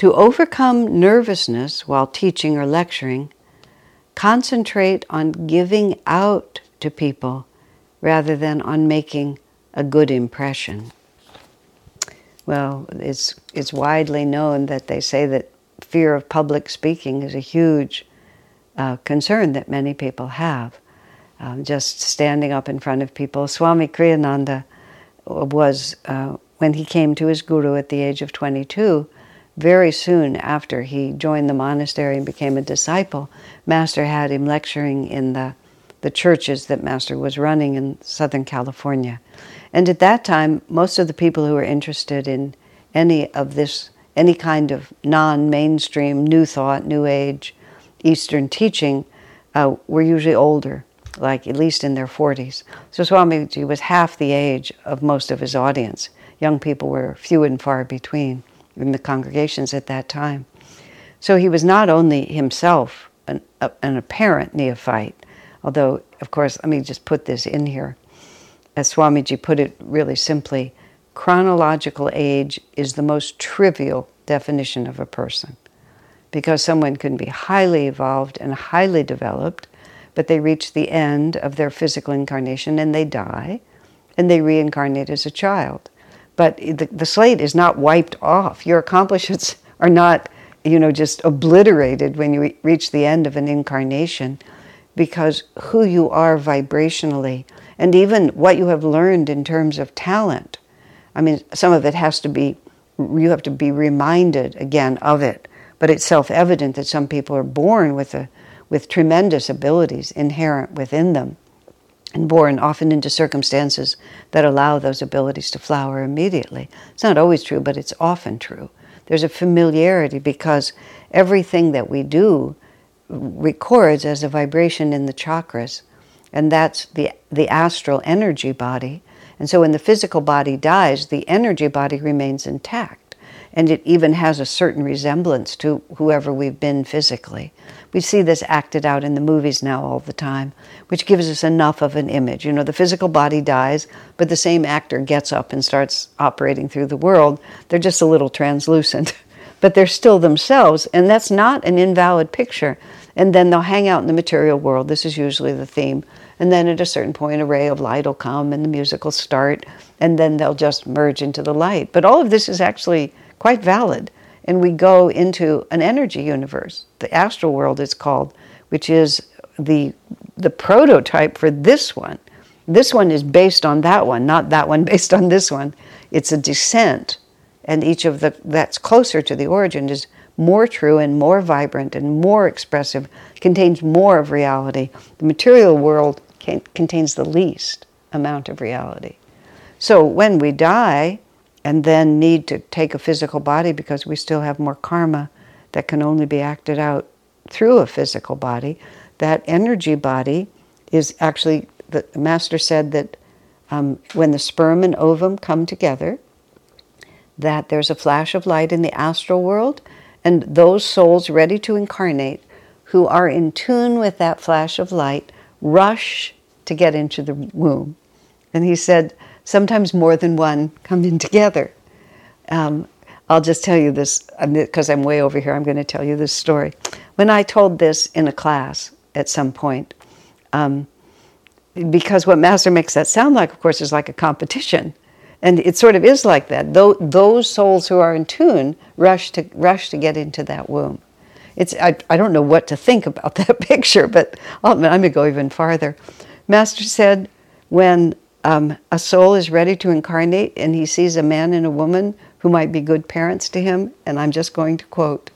To overcome nervousness while teaching or lecturing, concentrate on giving out to people rather than on making a good impression. Well, it's, it's widely known that they say that fear of public speaking is a huge uh, concern that many people have. Um, just standing up in front of people. Swami Kriyananda was, uh, when he came to his guru at the age of 22, very soon after he joined the monastery and became a disciple, Master had him lecturing in the, the churches that Master was running in Southern California. And at that time, most of the people who were interested in any of this, any kind of non mainstream, new thought, new age, Eastern teaching, uh, were usually older, like at least in their 40s. So Swamiji was half the age of most of his audience. Young people were few and far between in the congregations at that time. So he was not only himself an, a, an apparent neophyte, although, of course, let me just put this in here. As Swamiji put it really simply, chronological age is the most trivial definition of a person because someone can be highly evolved and highly developed, but they reach the end of their physical incarnation and they die, and they reincarnate as a child but the, the slate is not wiped off. Your accomplishments are not, you know, just obliterated when you reach the end of an incarnation because who you are vibrationally and even what you have learned in terms of talent. I mean, some of it has to be, you have to be reminded again of it, but it's self evident that some people are born with, a, with tremendous abilities inherent within them and born often into circumstances that allow those abilities to flower immediately. It's not always true, but it's often true. There's a familiarity because everything that we do records as a vibration in the chakras, and that's the, the astral energy body. And so when the physical body dies, the energy body remains intact, and it even has a certain resemblance to whoever we've been physically. We see this acted out in the movies now all the time, which gives us enough of an image. You know, the physical body dies, but the same actor gets up and starts operating through the world. They're just a little translucent, but they're still themselves, and that's not an invalid picture. And then they'll hang out in the material world. This is usually the theme. And then at a certain point, a ray of light will come and the music will start, and then they'll just merge into the light. But all of this is actually quite valid and we go into an energy universe. The astral world is called, which is the the prototype for this one. This one is based on that one, not that one based on this one. It's a descent, and each of the that's closer to the origin is more true and more vibrant and more expressive, contains more of reality. The material world can, contains the least amount of reality. So when we die, and then need to take a physical body because we still have more karma that can only be acted out through a physical body. That energy body is actually, the master said that um, when the sperm and ovum come together, that there's a flash of light in the astral world, and those souls ready to incarnate who are in tune with that flash of light rush to get into the womb. And he said, sometimes more than one come in together. Um, I'll just tell you this because I'm way over here. I'm going to tell you this story. When I told this in a class at some point, um, because what Master makes that sound like, of course, is like a competition. And it sort of is like that. Those souls who are in tune rush to, rush to get into that womb. It's, I, I don't know what to think about that picture, but i am going to go even farther. Master said, when um, a soul is ready to incarnate and he sees a man and a woman who might be good parents to him, and I'm just going to quote,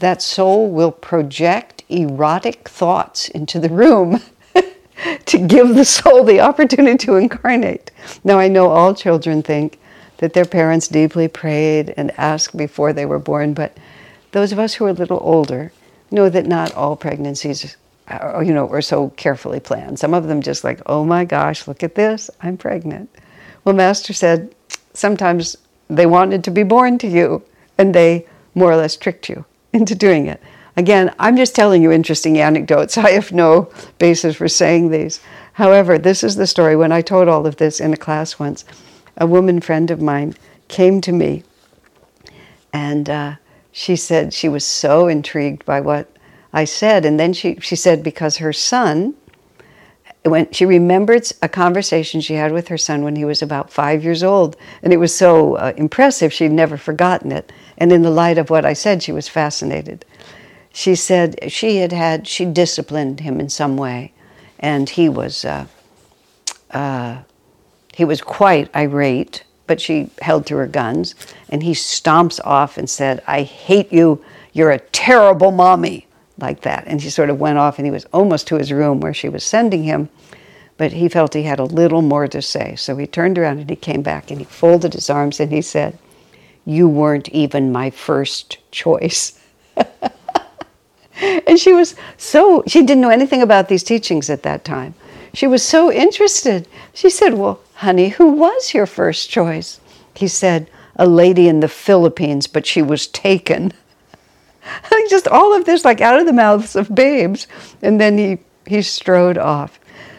that soul will project erotic thoughts into the room to give the soul the opportunity to incarnate. Now, I know all children think that their parents deeply prayed and asked before they were born. But those of us who are a little older know that not all pregnancies are, you know, are so carefully planned. Some of them just like, oh my gosh, look at this, I'm pregnant. Well, Master said sometimes they wanted to be born to you and they more or less tricked you into doing it. Again, I'm just telling you interesting anecdotes. I have no basis for saying these. However, this is the story. When I told all of this in a class once, a woman friend of mine came to me and uh, she said she was so intrigued by what I said. And then she, she said, because her son, when she remembered a conversation she had with her son when he was about five years old, and it was so uh, impressive, she'd never forgotten it. And in the light of what I said, she was fascinated. She said she had had, she disciplined him in some way, and he was, uh, uh, he was quite irate, but she held to her guns, and he stomps off and said, I hate you, you're a terrible mommy, like that. And he sort of went off, and he was almost to his room where she was sending him, but he felt he had a little more to say. So he turned around and he came back and he folded his arms and he said, You weren't even my first choice. and she was so, she didn't know anything about these teachings at that time. She was so interested. She said, Well, honey, who was your first choice? He said, A lady in the Philippines, but she was taken. Just all of this, like out of the mouths of babes. And then he, he strode off.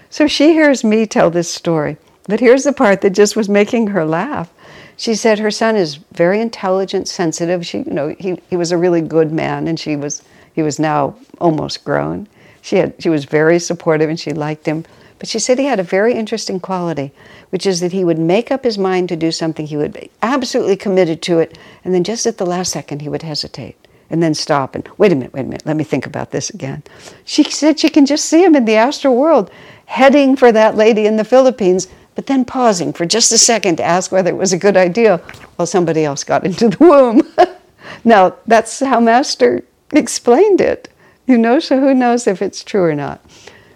So she hears me tell this story. But here's the part that just was making her laugh. She said her son is very intelligent, sensitive. She, you know, he, he was a really good man, and she was he was now almost grown. She, had, she was very supportive and she liked him. But she said he had a very interesting quality, which is that he would make up his mind to do something, he would be absolutely committed to it, and then just at the last second he would hesitate and then stop and wait a minute, wait a minute, let me think about this again. She said she can just see him in the astral world heading for that lady in the Philippines, but then pausing for just a second to ask whether it was a good idea while somebody else got into the womb. now, that's how Master explained it. You know, so who knows if it's true or not.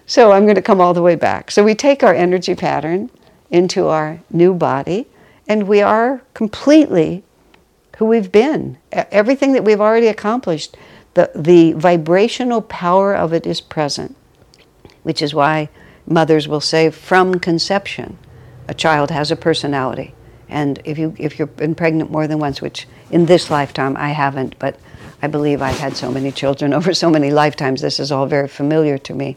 So I'm going to come all the way back. So we take our energy pattern into our new body, and we are completely who we've been. Everything that we've already accomplished, the, the vibrational power of it is present, which is why mothers will say from conception, a child has a personality. And if, you, if you've been pregnant more than once, which in this lifetime I haven't, but I believe I've had so many children over so many lifetimes, this is all very familiar to me,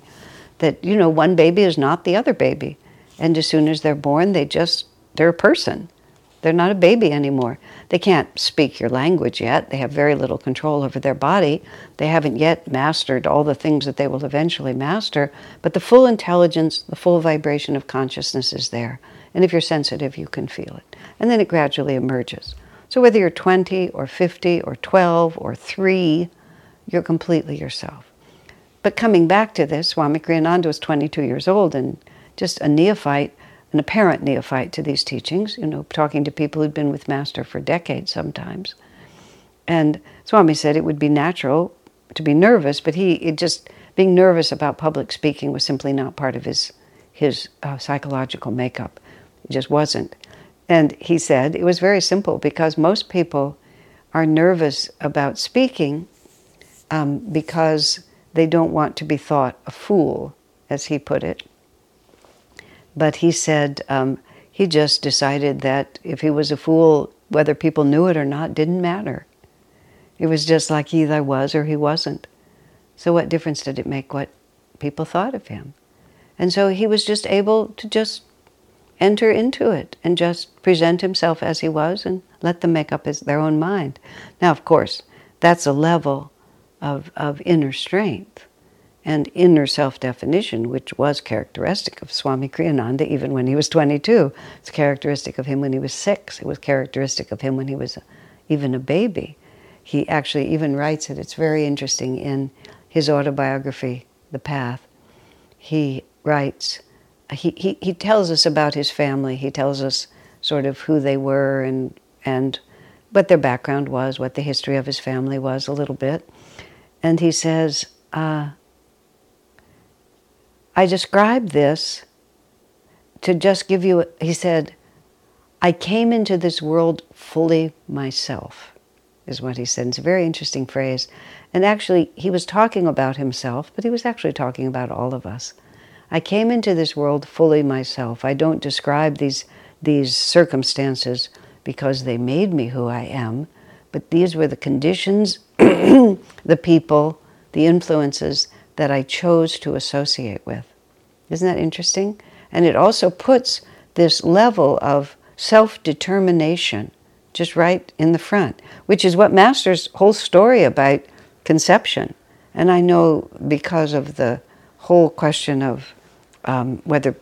that, you know, one baby is not the other baby. And as soon as they're born, they just, they're a person. They're not a baby anymore. They can't speak your language yet. They have very little control over their body. They haven't yet mastered all the things that they will eventually master, but the full intelligence, the full vibration of consciousness is there. And if you're sensitive, you can feel it. And then it gradually emerges. So whether you're 20 or 50 or 12 or 3, you're completely yourself. But coming back to this, Swami Kriyananda was 22 years old and just a neophyte, an apparent neophyte to these teachings, you know, talking to people who'd been with Master for decades sometimes. And Swami said it would be natural to be nervous, but he it just being nervous about public speaking was simply not part of his his uh, psychological makeup. It just wasn't. And he said it was very simple because most people are nervous about speaking um, because they don't want to be thought a fool, as he put it. But he said um, he just decided that if he was a fool, whether people knew it or not didn't matter. It was just like he either was or he wasn't. So, what difference did it make what people thought of him? And so he was just able to just enter into it and just present himself as he was and let them make up his, their own mind. Now, of course, that's a level of, of inner strength and inner self definition, which was characteristic of Swami Kriyananda even when he was 22. It's characteristic of him when he was six. It was characteristic of him when he was even a baby. He actually even writes it, it's very interesting in his autobiography, The Path. He writes, he, he, he tells us about his family. He tells us sort of who they were and, and what their background was, what the history of his family was a little bit. And he says, uh, I describe this to just give you, he said, I came into this world fully myself, is what he said. It's a very interesting phrase. And actually, he was talking about himself, but he was actually talking about all of us. I came into this world fully myself. I don't describe these, these circumstances because they made me who I am, but these were the conditions, the people, the influences that I chose to associate with. Isn't that interesting? And it also puts this level of self determination just right in the front, which is what Master's whole story about conception. And I know because of the whole question of um, whether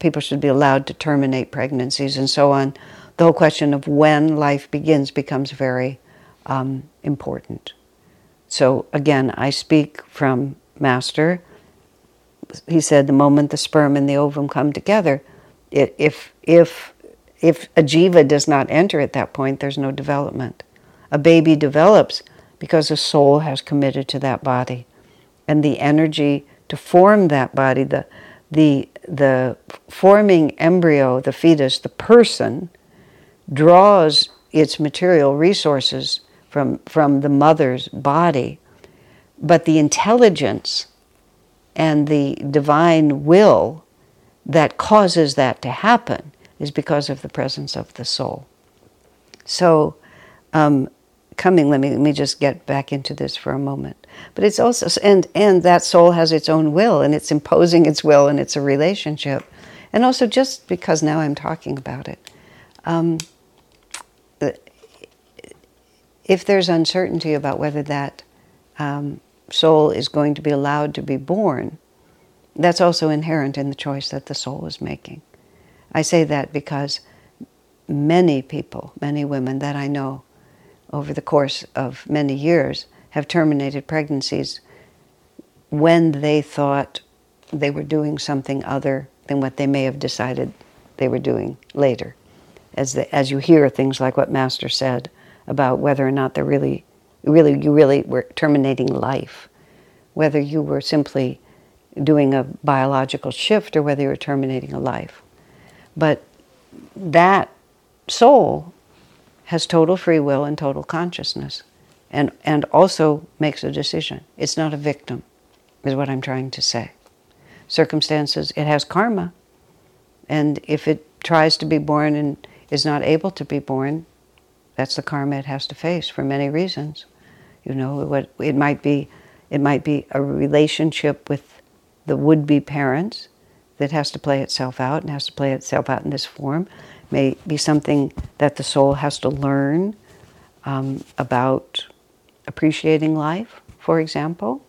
people should be allowed to terminate pregnancies and so on, the whole question of when life begins becomes very um, important. So again, I speak from Master. He said the moment the sperm and the ovum come together, it, if if if a jiva does not enter at that point, there's no development. A baby develops because a soul has committed to that body, and the energy to form that body, the the the forming embryo, the fetus, the person, draws its material resources from, from the mother's body, but the intelligence and the divine will that causes that to happen is because of the presence of the soul. So, um, coming, let me, let me just get back into this for a moment. But it's also, and, and that soul has its own will, and it's imposing its will, and it's a relationship. And also, just because now I'm talking about it, um, if there's uncertainty about whether that um, soul is going to be allowed to be born, that's also inherent in the choice that the soul is making. I say that because many people, many women that I know over the course of many years have terminated pregnancies when they thought they were doing something other than what they may have decided they were doing later. As, the, as you hear things like what Master said, about whether or not they're really, really, you really were terminating life, whether you were simply doing a biological shift or whether you were terminating a life. But that soul has total free will and total consciousness and, and also makes a decision. It's not a victim, is what I'm trying to say. Circumstances, it has karma. And if it tries to be born and is not able to be born, that's the karma it has to face for many reasons. You know, what it might be, it might be a relationship with the would-be parents that has to play itself out and has to play itself out in this form. It may be something that the soul has to learn um, about appreciating life, for example.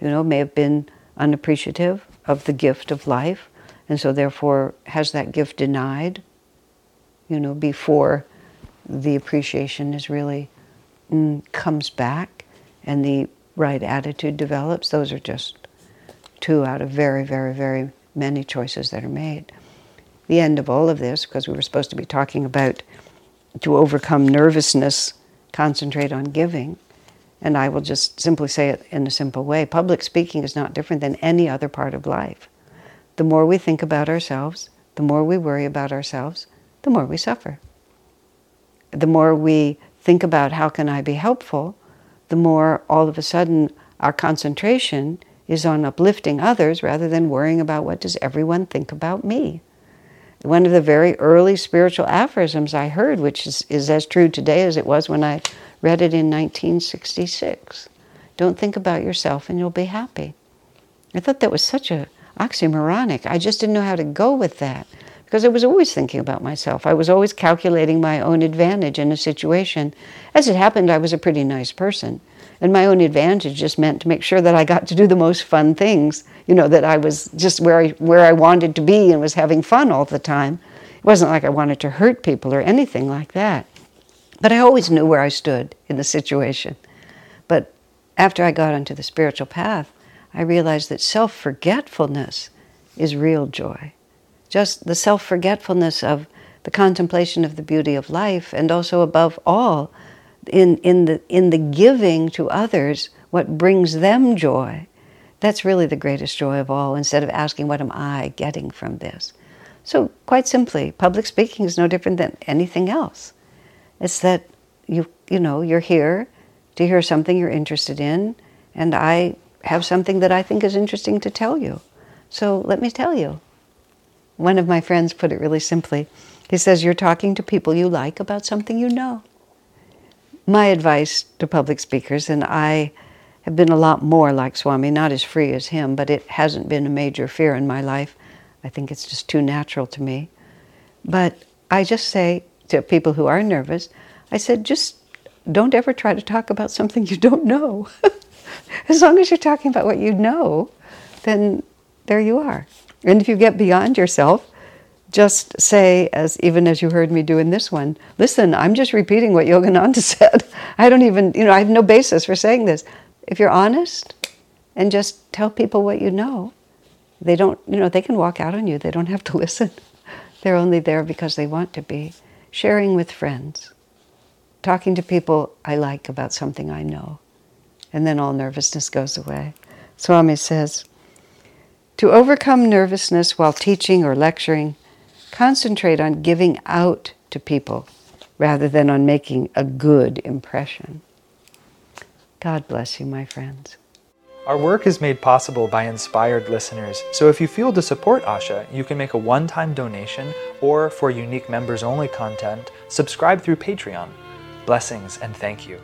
You know, may have been unappreciative of the gift of life, and so therefore has that gift denied. You know, before the appreciation is really mm, comes back and the right attitude develops. Those are just two out of very, very, very many choices that are made. The end of all of this, because we were supposed to be talking about to overcome nervousness, concentrate on giving. And I will just simply say it in a simple way public speaking is not different than any other part of life. The more we think about ourselves, the more we worry about ourselves, the more we suffer the more we think about how can I be helpful, the more all of a sudden our concentration is on uplifting others rather than worrying about what does everyone think about me. One of the very early spiritual aphorisms I heard, which is, is as true today as it was when I read it in 1966 don't think about yourself and you'll be happy. I thought that was such a oxymoronic. I just didn't know how to go with that because I was always thinking about myself. I was always calculating my own advantage in a situation. As it happened, I was a pretty nice person. And my own advantage just meant to make sure that I got to do the most fun things, you know, that I was just where I, where I wanted to be and was having fun all the time. It wasn't like I wanted to hurt people or anything like that. But I always knew where I stood in the situation. But after I got onto the spiritual path, I realized that self forgetfulness is real joy just the self forgetfulness of the contemplation of the beauty of life, and also above all, in, in, the, in the giving to others what brings them joy. That's really the greatest joy of all, instead of asking, What am I getting from this? So, quite simply, public speaking is no different than anything else. It's that you, you know, you're here to hear something you're interested in, and I have something that I think is interesting to tell you. So, let me tell you. One of my friends put it really simply. He says, You're talking to people you like about something you know. My advice to public speakers, and I have been a lot more like Swami, not as free as him, but it hasn't been a major fear in my life. I think it's just too natural to me. But I just say to people who are nervous, I said, just don't ever try to talk about something you don't know. as long as you're talking about what you know, then there you are. And if you get beyond yourself, just say, as even as you heard me do in this one, listen, I'm just repeating what Yogananda said. I don't even, you know, I have no basis for saying this. If you're honest and just tell people what you know, they don't, you know, they can walk out on you. They don't have to listen. They're only there because they want to be. Sharing with friends, talking to people I like about something I know. And then all nervousness goes away. Swami says, to overcome nervousness while teaching or lecturing, concentrate on giving out to people rather than on making a good impression. God bless you, my friends. Our work is made possible by inspired listeners, so if you feel to support Asha, you can make a one time donation or, for unique members only content, subscribe through Patreon. Blessings and thank you.